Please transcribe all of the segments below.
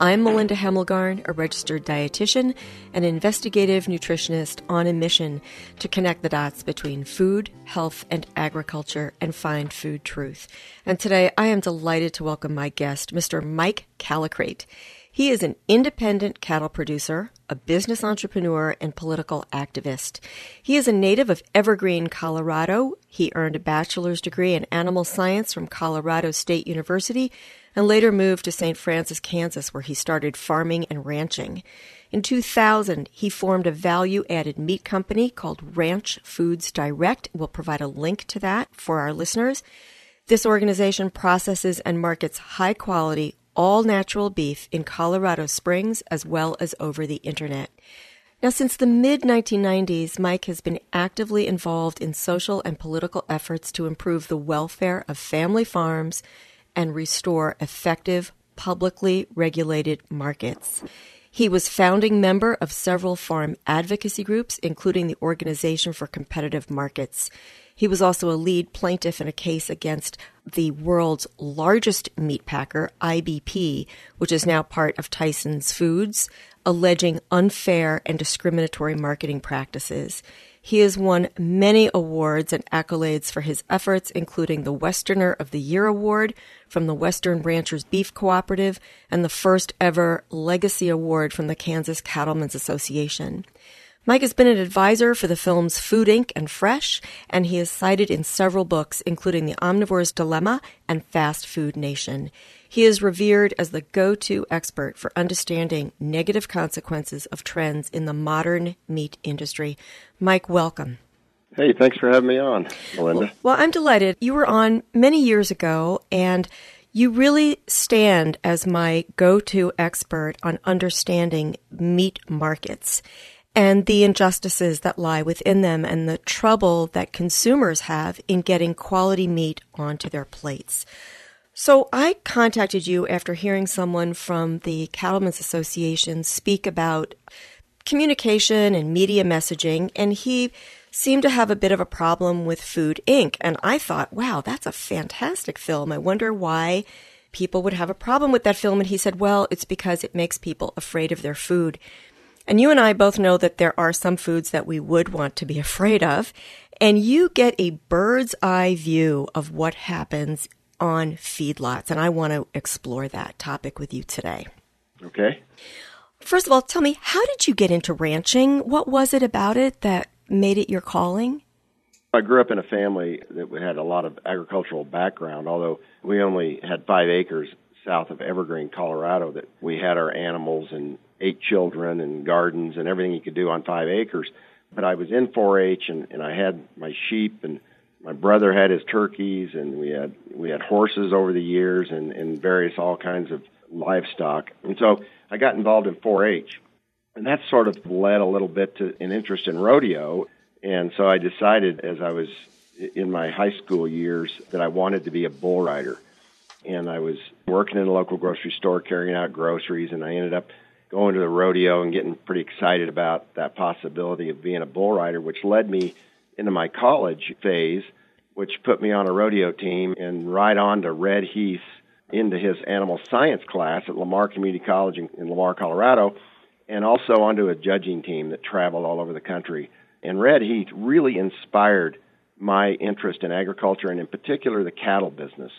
I'm Melinda Hemmelgarn, a registered dietitian and investigative nutritionist on a mission to connect the dots between food, health, and agriculture and find food truth. And today I am delighted to welcome my guest, Mr. Mike Callicrate. He is an independent cattle producer, a business entrepreneur, and political activist. He is a native of Evergreen, Colorado. He earned a bachelor's degree in animal science from Colorado State University and later moved to St. Francis, Kansas, where he started farming and ranching. In 2000, he formed a value added meat company called Ranch Foods Direct. We'll provide a link to that for our listeners. This organization processes and markets high quality, all natural beef in Colorado Springs as well as over the internet. Now, since the mid 1990s, Mike has been actively involved in social and political efforts to improve the welfare of family farms and restore effective, publicly regulated markets. He was founding member of several farm advocacy groups, including the Organization for Competitive Markets. He was also a lead plaintiff in a case against the world's largest meat packer, IBP, which is now part of Tyson's Foods, alleging unfair and discriminatory marketing practices. He has won many awards and accolades for his efforts, including the Westerner of the Year Award from the Western Ranchers Beef Cooperative and the first ever Legacy Award from the Kansas Cattlemen's Association. Mike has been an advisor for the films Food Inc. and Fresh, and he is cited in several books, including The Omnivore's Dilemma and Fast Food Nation. He is revered as the go to expert for understanding negative consequences of trends in the modern meat industry. Mike, welcome. Hey, thanks for having me on, Melinda. Well, I'm delighted. You were on many years ago, and you really stand as my go to expert on understanding meat markets and the injustices that lie within them and the trouble that consumers have in getting quality meat onto their plates. So I contacted you after hearing someone from the Cattlemen's Association speak about communication and media messaging, and he seemed to have a bit of a problem with Food Inc. And I thought, wow, that's a fantastic film. I wonder why people would have a problem with that film. And he said, well, it's because it makes people afraid of their food. And you and I both know that there are some foods that we would want to be afraid of. And you get a bird's eye view of what happens on feedlots. And I want to explore that topic with you today. Okay. First of all, tell me, how did you get into ranching? What was it about it that made it your calling? I grew up in a family that had a lot of agricultural background, although we only had five acres south of Evergreen, Colorado, that we had our animals and eight children and gardens and everything you could do on five acres. But I was in 4-H and, and I had my sheep and my brother had his turkeys and we had we had horses over the years and, and various all kinds of livestock. And so I got involved in 4-H. And that sort of led a little bit to an interest in rodeo. And so I decided as I was in my high school years that I wanted to be a bull rider. And I was working in a local grocery store carrying out groceries and I ended up going to the rodeo and getting pretty excited about that possibility of being a bull rider, which led me into my college phase, which put me on a rodeo team and right on to Red Heath into his animal science class at Lamar Community College in, in Lamar, Colorado, and also onto a judging team that traveled all over the country. And Red Heath really inspired my interest in agriculture and, in particular, the cattle business.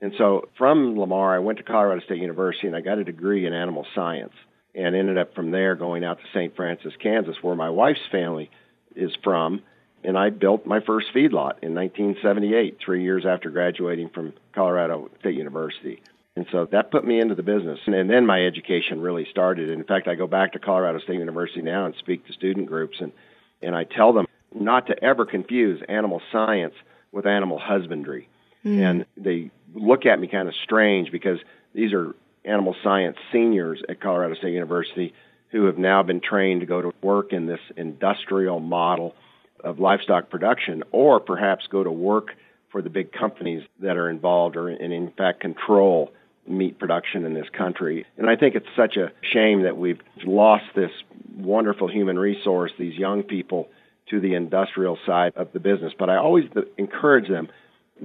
And so from Lamar, I went to Colorado State University and I got a degree in animal science and ended up from there going out to St. Francis, Kansas, where my wife's family is from. And I built my first feedlot in 1978, three years after graduating from Colorado State University. And so that put me into the business. And then my education really started. In fact, I go back to Colorado State University now and speak to student groups, and, and I tell them not to ever confuse animal science with animal husbandry. Mm. And they look at me kind of strange because these are animal science seniors at Colorado State University who have now been trained to go to work in this industrial model of livestock production or perhaps go to work for the big companies that are involved or and in fact control meat production in this country. And I think it's such a shame that we've lost this wonderful human resource, these young people, to the industrial side of the business. But I always encourage them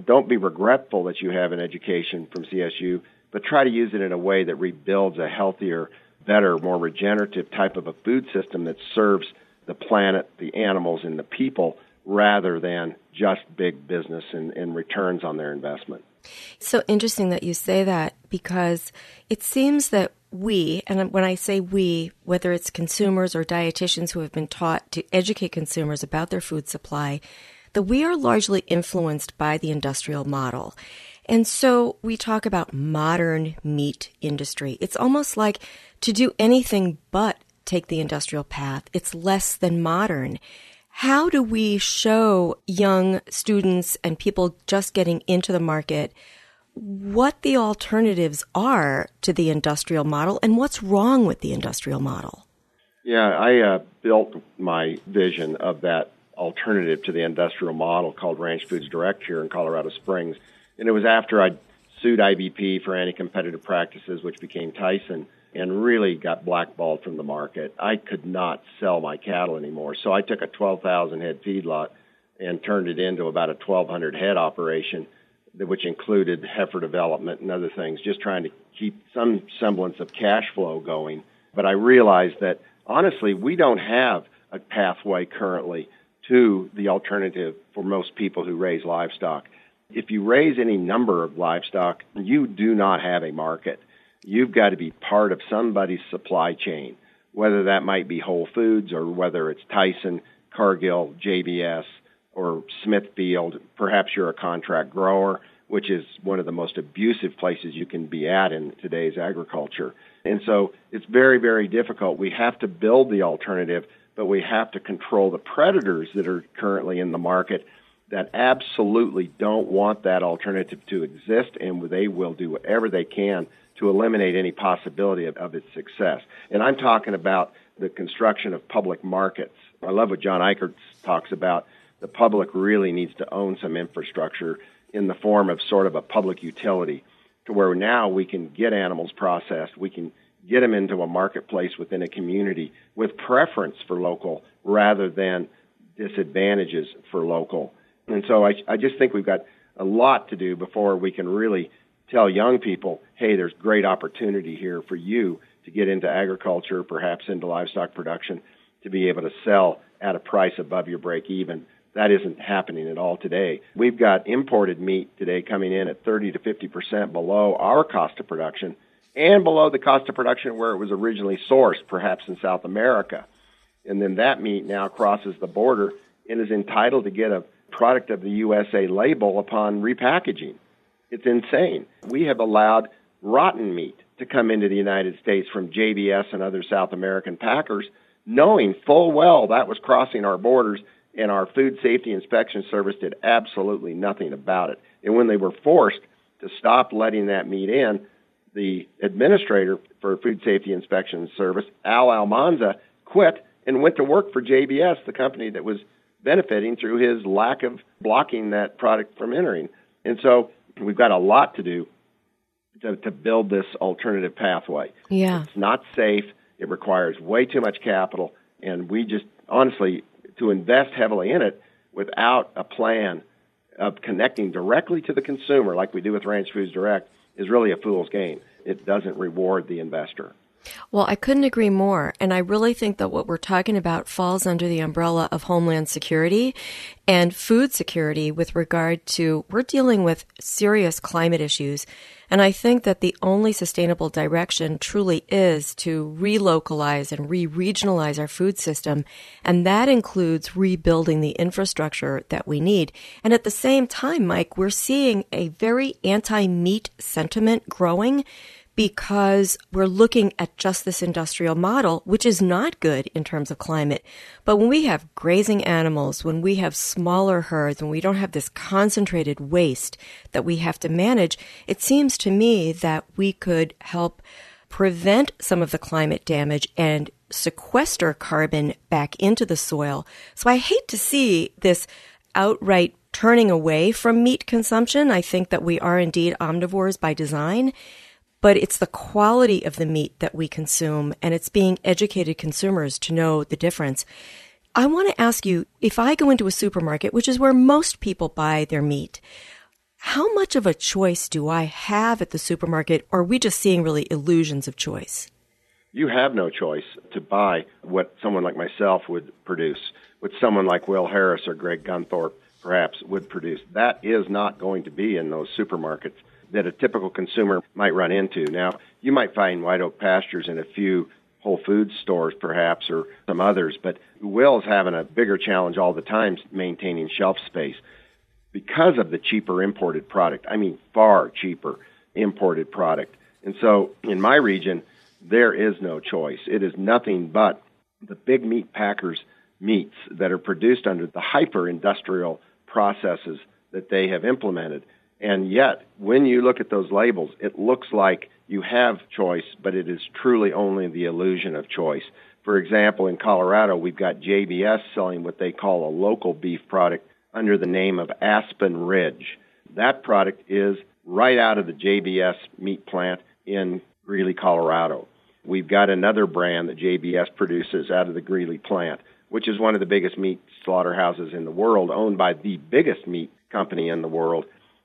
don't be regretful that you have an education from CSU, but try to use it in a way that rebuilds a healthier, better, more regenerative type of a food system that serves the planet, the animals, and the people rather than just big business and, and returns on their investment. So interesting that you say that because it seems that we, and when I say we, whether it's consumers or dietitians who have been taught to educate consumers about their food supply, that we are largely influenced by the industrial model. And so we talk about modern meat industry. It's almost like to do anything but take the industrial path. It's less than modern. How do we show young students and people just getting into the market what the alternatives are to the industrial model and what's wrong with the industrial model? Yeah, I uh, built my vision of that alternative to the industrial model called Ranch Foods Direct here in Colorado Springs. And it was after I sued IBP for anti competitive practices, which became Tyson and really got blackballed from the market. I could not sell my cattle anymore. So I took a 12,000 head feedlot and turned it into about a 1,200 head operation, which included heifer development and other things, just trying to keep some semblance of cash flow going. But I realized that honestly, we don't have a pathway currently to the alternative for most people who raise livestock. If you raise any number of livestock, you do not have a market you've got to be part of somebody's supply chain, whether that might be Whole Foods or whether it's Tyson, Cargill, JBS, or Smithfield. Perhaps you're a contract grower, which is one of the most abusive places you can be at in today's agriculture. And so it's very, very difficult. We have to build the alternative, but we have to control the predators that are currently in the market that absolutely don't want that alternative to exist, and they will do whatever they can to eliminate any possibility of, of its success. And I'm talking about the construction of public markets. I love what John Ikerd talks about. The public really needs to own some infrastructure in the form of sort of a public utility to where now we can get animals processed, we can get them into a marketplace within a community with preference for local rather than disadvantages for local. And so I, I just think we've got a lot to do before we can really tell young people, hey, there's great opportunity here for you to get into agriculture, perhaps into livestock production, to be able to sell at a price above your break even. That isn't happening at all today. We've got imported meat today coming in at 30 to 50 percent below our cost of production and below the cost of production where it was originally sourced, perhaps in South America. And then that meat now crosses the border and is entitled to get a product of the USA label upon repackaging. It's insane. We have allowed rotten meat to come into the United States from JBS and other South American packers, knowing full well that was crossing our borders, and our Food Safety Inspection Service did absolutely nothing about it. And when they were forced to stop letting that meat in, the administrator for Food Safety Inspection Service, Al Almanza, quit and went to work for JBS, the company that was benefiting through his lack of blocking that product from entering. And so we've got a lot to do to, to build this alternative pathway. Yeah. It's not safe. It requires way too much capital. And we just, honestly, to invest heavily in it without a plan of connecting directly to the consumer, like we do with Ranch Foods Direct, is really a fool's game. It doesn't reward the investor. Well, I couldn't agree more. And I really think that what we're talking about falls under the umbrella of Homeland Security and food security with regard to we're dealing with serious climate issues. And I think that the only sustainable direction truly is to relocalize and re regionalize our food system. And that includes rebuilding the infrastructure that we need. And at the same time, Mike, we're seeing a very anti meat sentiment growing because we're looking at just this industrial model, which is not good in terms of climate. But when we have grazing animals, when we have smaller herds, when we don't have this concentrated waste that we have to manage, it seems to me that we could help prevent some of the climate damage and sequester carbon back into the soil. So I hate to see this outright turning away from meat consumption. I think that we are indeed omnivores by design, but it's the quality of the meat that we consume and it's being educated consumers to know the difference. I want to ask you if I go into a supermarket, which is where most people buy their meat, how much of a choice do I have at the supermarket, or are we just seeing really illusions of choice? You have no choice to buy what someone like myself would produce, what someone like Will Harris or Greg Gunthorpe perhaps would produce. That is not going to be in those supermarkets that a typical consumer might run into. Now, you might find White Oak Pastures in a few Whole Foods stores, perhaps, or some others, but Will's having a bigger challenge all the time maintaining shelf space because of the cheaper imported product. I mean, far cheaper imported product. And so, in my region, there is no choice. It is nothing but the big meat packers' meats that are produced under the hyper industrial processes that they have implemented. And yet, when you look at those labels, it looks like you have choice, but it is truly only the illusion of choice. For example, in Colorado, we've got JBS selling what they call a local beef product under the name of Aspen Ridge. That product is right out of the JBS meat plant in Greeley, Colorado. We've got another brand that JBS produces out of the Greeley plant which is one of the biggest meat slaughterhouses in the world, owned by the biggest meat company in the world.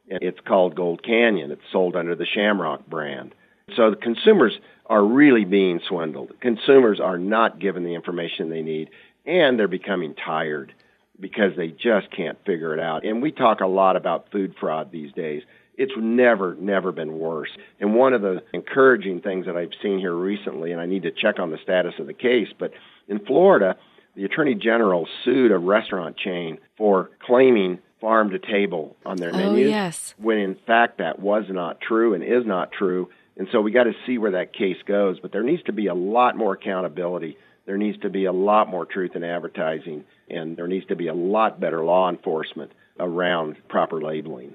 It's called Gold Canyon. It's sold under the Shamrock brand. So the consumers are really being swindled. Consumers are not given the information they need, and they're becoming tired because they just can't figure it out. And we talk a lot about food fraud these days. It's never, never been worse. And one of the encouraging things that I've seen here recently, and I need to check on the status of the case, but in Florida, the Attorney General sued a restaurant chain for claiming farm to table on their oh, menus. Yes. When in fact that was not true and is not true. And so we got to see where that case goes. But there needs to be a lot more accountability. There needs to be a lot more truth in advertising. And there needs to be a lot better law enforcement around proper labeling.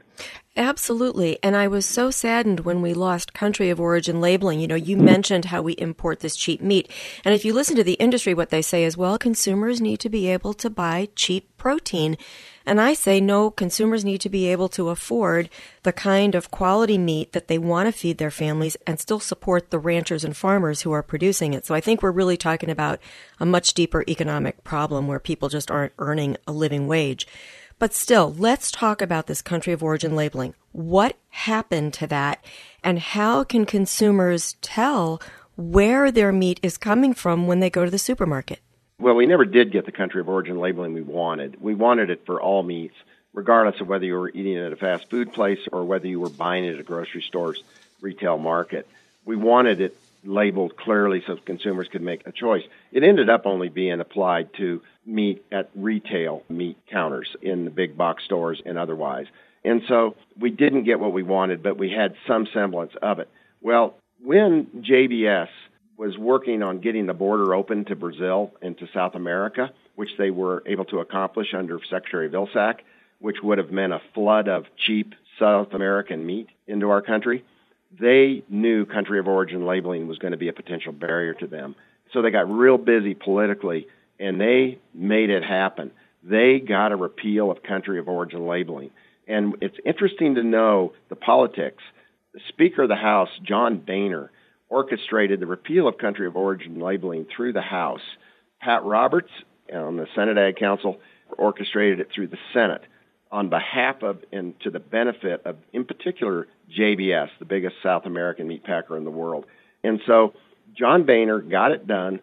Absolutely. And I was so saddened when we lost country of origin labeling. You know, you mentioned how we import this cheap meat. And if you listen to the industry, what they say is, well, consumers need to be able to buy cheap protein. And I say, no, consumers need to be able to afford the kind of quality meat that they want to feed their families and still support the ranchers and farmers who are producing it. So I think we're really talking about a much deeper economic problem where people just aren't earning a living wage. But still, let's talk about this country of origin labeling. What happened to that and how can consumers tell where their meat is coming from when they go to the supermarket? Well, we never did get the country of origin labeling we wanted. We wanted it for all meats, regardless of whether you were eating it at a fast food place or whether you were buying it at a grocery store's retail market. We wanted it labeled clearly so consumers could make a choice. It ended up only being applied to meat at retail meat counters in the big box stores and otherwise. And so we didn't get what we wanted, but we had some semblance of it. Well, when JBS was working on getting the border open to Brazil and to South America, which they were able to accomplish under Secretary Vilsack, which would have meant a flood of cheap South American meat into our country, they knew country of origin labeling was going to be a potential barrier to them. So they got real busy politically and they made it happen. They got a repeal of country of origin labeling. And it's interesting to know the politics. The Speaker of the House, John Boehner, orchestrated the repeal of country of origin labeling through the House. Pat Roberts on the Senate Ag Council orchestrated it through the Senate on behalf of and to the benefit of, in particular, JBS, the biggest South American meat packer in the world. And so John Boehner got it done.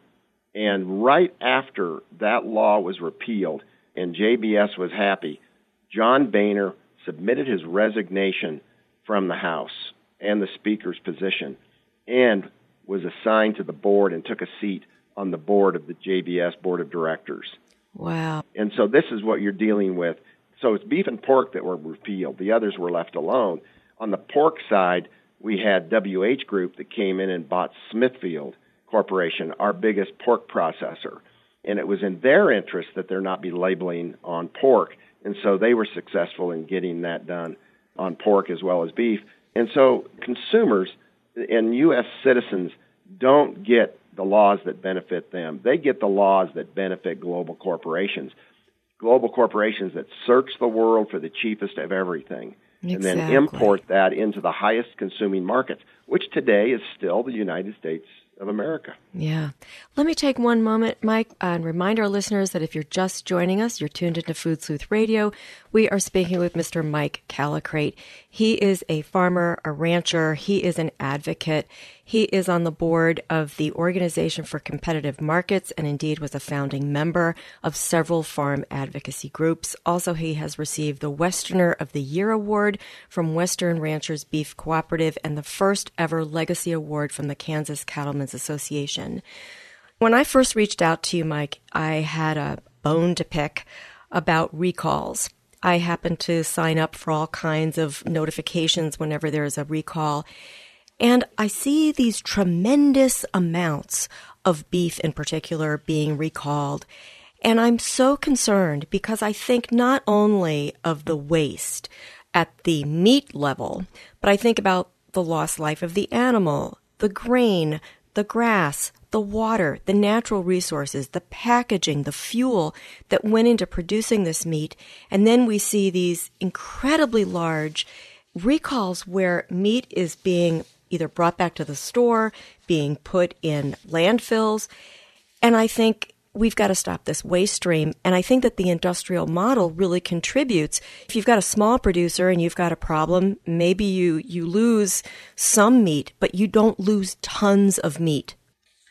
And right after that law was repealed and JBS was happy, John Boehner submitted his resignation from the House and the Speaker's position and was assigned to the board and took a seat on the board of the JBS Board of Directors. Wow. And so this is what you're dealing with. So it's beef and pork that were repealed, the others were left alone. On the pork side, we had WH Group that came in and bought Smithfield Corporation, our biggest pork processor. And it was in their interest that there not be labeling on pork. And so they were successful in getting that done on pork as well as beef. And so consumers and U.S. citizens don't get the laws that benefit them. They get the laws that benefit global corporations. Global corporations that search the world for the cheapest of everything exactly. and then import that into the highest consuming markets, which today is still the United States of America. Yeah. Let me take one moment, Mike, and remind our listeners that if you're just joining us, you're tuned into Food Sleuth Radio. We are speaking with Mr. Mike Callicrate. He is a farmer, a rancher, he is an advocate. He is on the board of the Organization for Competitive Markets and indeed was a founding member of several farm advocacy groups. Also, he has received the Westerner of the Year Award from Western Ranchers Beef Cooperative and the first ever Legacy Award from the Kansas Cattlemen's Association. When I first reached out to you, Mike, I had a bone to pick about recalls. I happen to sign up for all kinds of notifications whenever there's a recall. And I see these tremendous amounts of beef in particular being recalled. And I'm so concerned because I think not only of the waste at the meat level, but I think about the lost life of the animal, the grain, the grass, the water, the natural resources, the packaging, the fuel that went into producing this meat. And then we see these incredibly large recalls where meat is being either brought back to the store, being put in landfills. And I think we've got to stop this waste stream. And I think that the industrial model really contributes. If you've got a small producer and you've got a problem, maybe you, you lose some meat, but you don't lose tons of meat.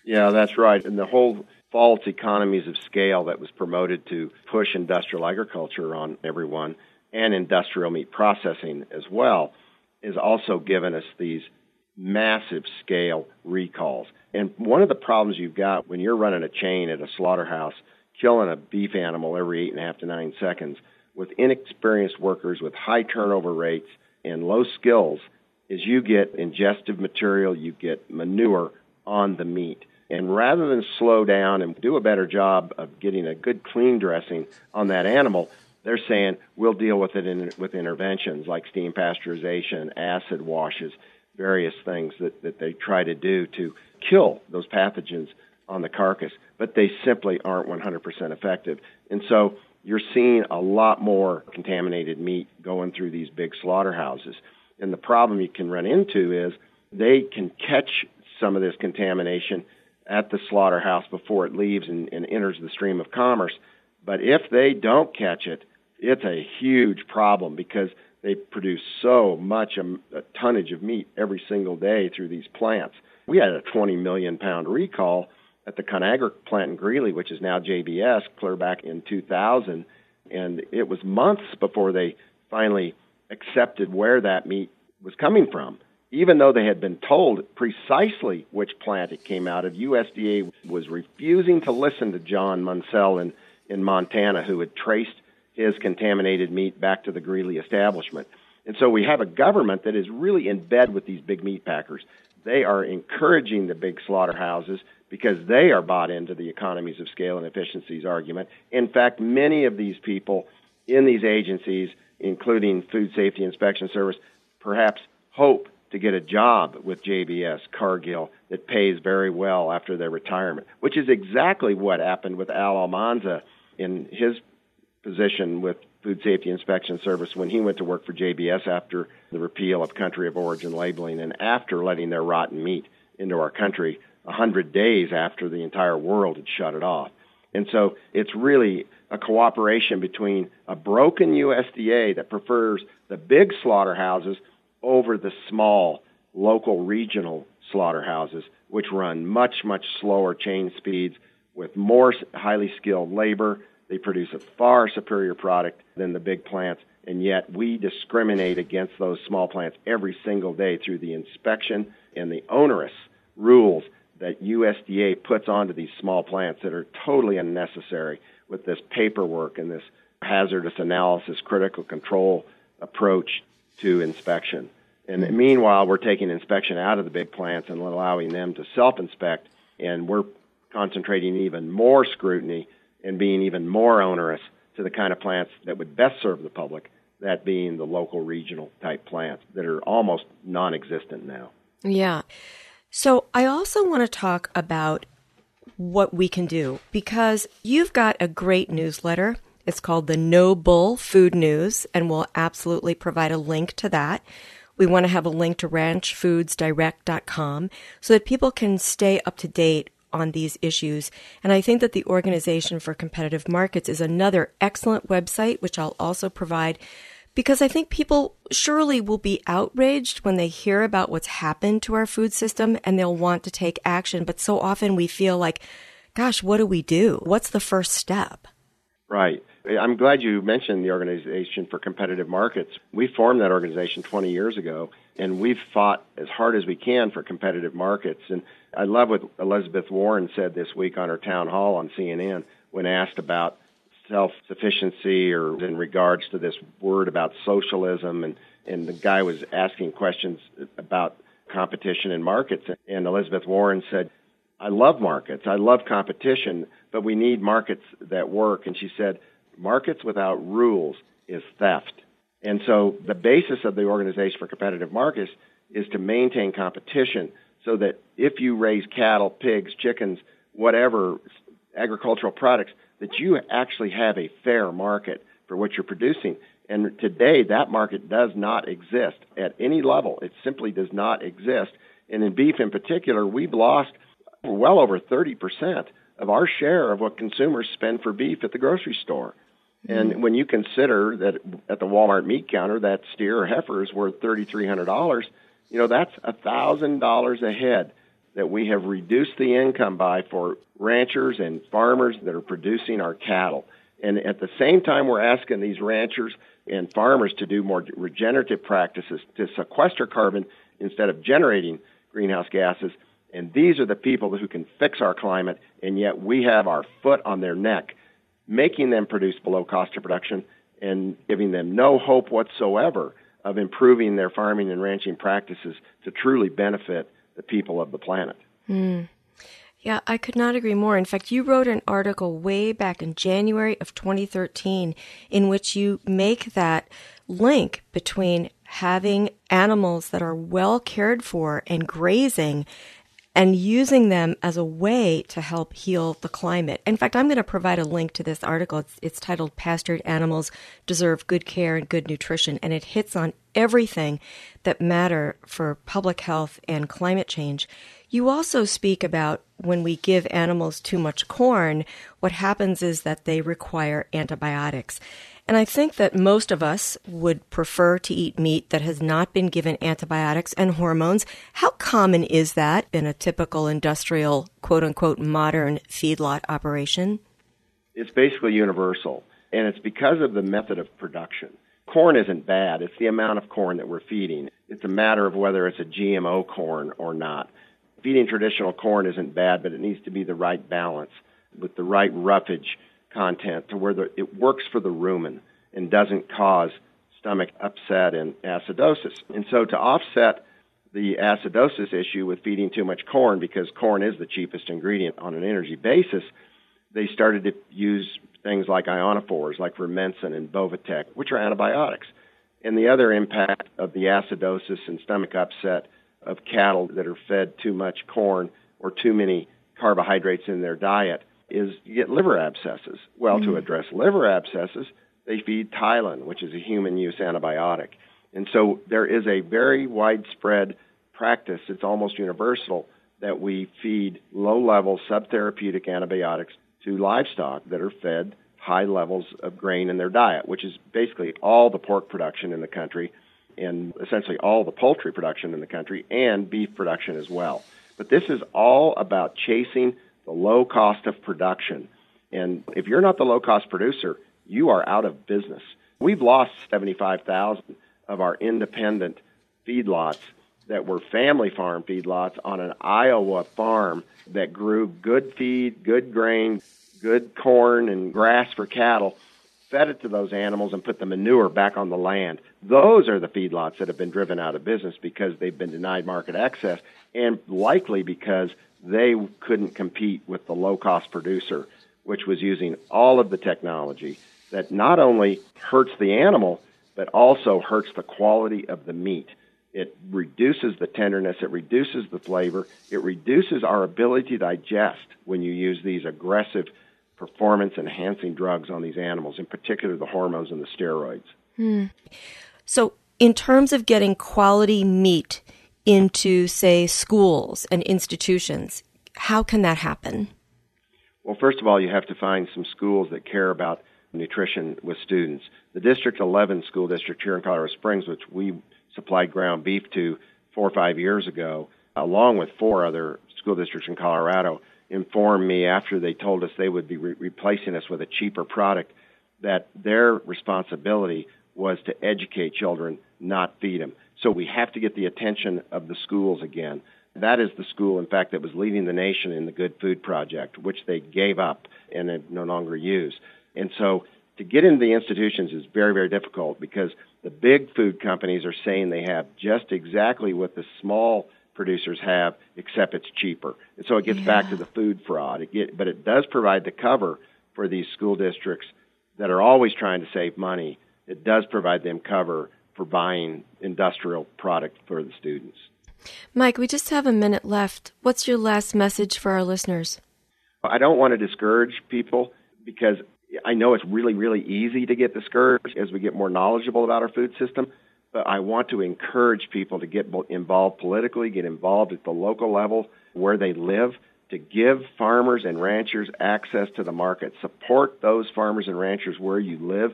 Yeah, that's right. And the whole false economies of scale that was promoted to push industrial agriculture on everyone and industrial meat processing as well is also given us these massive scale recalls. And one of the problems you've got when you're running a chain at a slaughterhouse, killing a beef animal every eight and a half to nine seconds with inexperienced workers with high turnover rates and low skills is you get ingestive material, you get manure on the meat. And rather than slow down and do a better job of getting a good clean dressing on that animal, they're saying we'll deal with it in, with interventions like steam pasteurization, acid washes, various things that, that they try to do to kill those pathogens on the carcass, but they simply aren't 100% effective. And so you're seeing a lot more contaminated meat going through these big slaughterhouses. And the problem you can run into is they can catch some of this contamination at the slaughterhouse before it leaves and, and enters the stream of commerce. But if they don't catch it, it's a huge problem because they produce so much a, a tonnage of meat every single day through these plants. We had a 20 million pound recall at the Conagra plant in Greeley, which is now JBS, clear back in 2000, and it was months before they finally accepted where that meat was coming from. Even though they had been told precisely which plant it came out of, USDA was refusing to listen to John Munsell in, in Montana, who had traced his contaminated meat back to the Greeley establishment. And so we have a government that is really in bed with these big meat packers. They are encouraging the big slaughterhouses because they are bought into the economies of scale and efficiencies argument. In fact, many of these people in these agencies, including Food Safety Inspection Service, perhaps hope to get a job with JBS Cargill that pays very well after their retirement, which is exactly what happened with Al Almanza in his position with Food Safety Inspection Service when he went to work for JBS after the repeal of country of origin labeling and after letting their rotten meat into our country a hundred days after the entire world had shut it off. And so it's really a cooperation between a broken USDA that prefers the big slaughterhouses over the small local regional slaughterhouses, which run much, much slower chain speeds with more highly skilled labor they produce a far superior product than the big plants, and yet we discriminate against those small plants every single day through the inspection and the onerous rules that USDA puts onto these small plants that are totally unnecessary with this paperwork and this hazardous analysis, critical control approach to inspection. And hmm. meanwhile, we're taking inspection out of the big plants and allowing them to self inspect, and we're concentrating even more scrutiny and being even more onerous to the kind of plants that would best serve the public, that being the local regional type plants that are almost non existent now. Yeah. So I also want to talk about what we can do because you've got a great newsletter. It's called the No Bull Food News, and we'll absolutely provide a link to that. We want to have a link to ranchfoodsdirect.com so that people can stay up to date on these issues. And I think that the Organization for Competitive Markets is another excellent website, which I'll also provide because I think people surely will be outraged when they hear about what's happened to our food system and they'll want to take action. But so often we feel like, gosh, what do we do? What's the first step? Right. I'm glad you mentioned the Organization for Competitive Markets. We formed that organization 20 years ago, and we've fought as hard as we can for competitive markets. And I love what Elizabeth Warren said this week on her town hall on CNN when asked about self sufficiency or in regards to this word about socialism and, and the guy was asking questions about competition in markets and Elizabeth Warren said, I love markets. I love competition, but we need markets that work. And she said, markets without rules is theft. And so the basis of the Organization for Competitive Markets is to maintain competition so that if you raise cattle, pigs, chickens, whatever agricultural products, that you actually have a fair market for what you're producing. And today, that market does not exist at any level. It simply does not exist. And in beef in particular, we've lost well over 30% of our share of what consumers spend for beef at the grocery store. And mm-hmm. when you consider that at the Walmart meat counter, that steer or heifer is worth $3,300, you know, that's a $1,000 a head that we have reduced the income by for ranchers and farmers that are producing our cattle. And at the same time, we're asking these ranchers and farmers to do more regenerative practices to sequester carbon instead of generating greenhouse gases. And these are the people who can fix our climate, and yet we have our foot on their neck, making them produce below cost of production and giving them no hope whatsoever of improving their farming and ranching practices to truly benefit the people of the planet. Mm. Yeah, I could not agree more. In fact, you wrote an article way back in January of 2013 in which you make that link between having animals that are well cared for and grazing and using them as a way to help heal the climate. In fact, I'm going to provide a link to this article. It's, it's, titled Pastured Animals Deserve Good Care and Good Nutrition, and it hits on everything that matter for public health and climate change. You also speak about when we give animals too much corn, what happens is that they require antibiotics. And I think that most of us would prefer to eat meat that has not been given antibiotics and hormones. How common is that in a typical industrial, quote unquote, modern feedlot operation? It's basically universal, and it's because of the method of production. Corn isn't bad, it's the amount of corn that we're feeding. It's a matter of whether it's a GMO corn or not. Feeding traditional corn isn't bad, but it needs to be the right balance with the right roughage content to where the, it works for the rumen and doesn't cause stomach upset and acidosis. And so to offset the acidosis issue with feeding too much corn, because corn is the cheapest ingredient on an energy basis, they started to use things like ionophores, like Rumensin and Bovatec, which are antibiotics. And the other impact of the acidosis and stomach upset of cattle that are fed too much corn or too many carbohydrates in their diet is you get liver abscesses. Well, mm-hmm. to address liver abscesses, they feed Tylan, which is a human use antibiotic. And so there is a very widespread practice, it's almost universal, that we feed low level subtherapeutic antibiotics to livestock that are fed high levels of grain in their diet, which is basically all the pork production in the country and essentially all the poultry production in the country and beef production as well. But this is all about chasing the low cost of production. And if you're not the low cost producer, you are out of business. We've lost 75,000 of our independent feedlots that were family farm feedlots on an Iowa farm that grew good feed, good grain, good corn, and grass for cattle, fed it to those animals, and put the manure back on the land. Those are the feedlots that have been driven out of business because they've been denied market access, and likely because they couldn't compete with the low cost producer, which was using all of the technology that not only hurts the animal, but also hurts the quality of the meat. It reduces the tenderness, it reduces the flavor, it reduces our ability to digest when you use these aggressive performance enhancing drugs on these animals, in particular the hormones and the steroids. Hmm. So, in terms of getting quality meat into, say, schools and institutions, how can that happen? Well, first of all, you have to find some schools that care about nutrition with students. The District 11 school district here in Colorado Springs, which we supplied ground beef to four or five years ago, along with four other school districts in Colorado, informed me after they told us they would be re- replacing us with a cheaper product that their responsibility was to educate children, not feed them. So we have to get the attention of the schools again. That is the school, in fact, that was leading the nation in the Good Food Project, which they gave up and no longer use. And so to get into the institutions is very, very difficult because the big food companies are saying they have just exactly what the small producers have, except it's cheaper. And so it gets yeah. back to the food fraud. It get, but it does provide the cover for these school districts that are always trying to save money. It does provide them cover for buying industrial product for the students. Mike, we just have a minute left. What's your last message for our listeners? I don't want to discourage people because I know it's really, really easy to get discouraged as we get more knowledgeable about our food system, but I want to encourage people to get involved politically, get involved at the local level where they live, to give farmers and ranchers access to the market. Support those farmers and ranchers where you live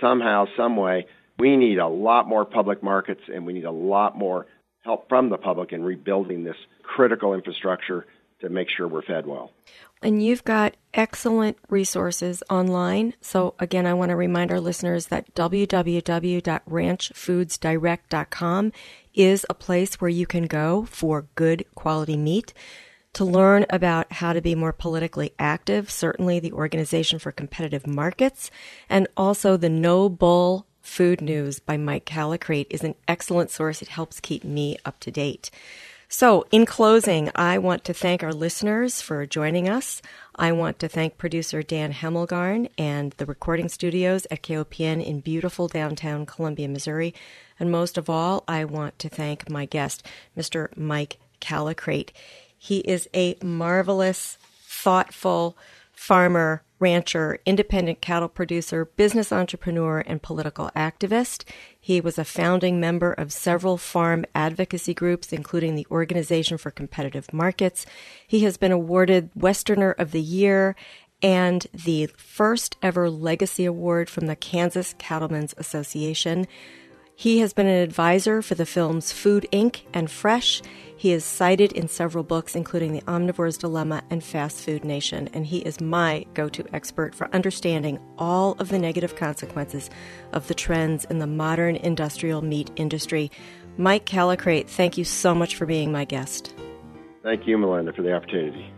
somehow, some way. We need a lot more public markets and we need a lot more help from the public in rebuilding this critical infrastructure to make sure we're fed well. And you've got excellent resources online. So, again, I want to remind our listeners that www.ranchfoodsdirect.com is a place where you can go for good quality meat. To learn about how to be more politically active, certainly the Organization for Competitive Markets, and also the No Bull Food News by Mike Callicrate is an excellent source. It helps keep me up to date. So, in closing, I want to thank our listeners for joining us. I want to thank producer Dan Hemmelgarn and the recording studios at KOPN in beautiful downtown Columbia, Missouri. And most of all, I want to thank my guest, Mr. Mike Callicrate. He is a marvelous, thoughtful farmer rancher, independent cattle producer, business entrepreneur, and political activist. He was a founding member of several farm advocacy groups, including the Organization for Competitive Markets. He has been awarded Westerner of the Year and the first ever Legacy Award from the Kansas Cattlemen's Association. He has been an advisor for the films Food Inc. and Fresh. He is cited in several books, including The Omnivore's Dilemma and Fast Food Nation, and he is my go to expert for understanding all of the negative consequences of the trends in the modern industrial meat industry. Mike Callicrate, thank you so much for being my guest. Thank you, Melinda, for the opportunity.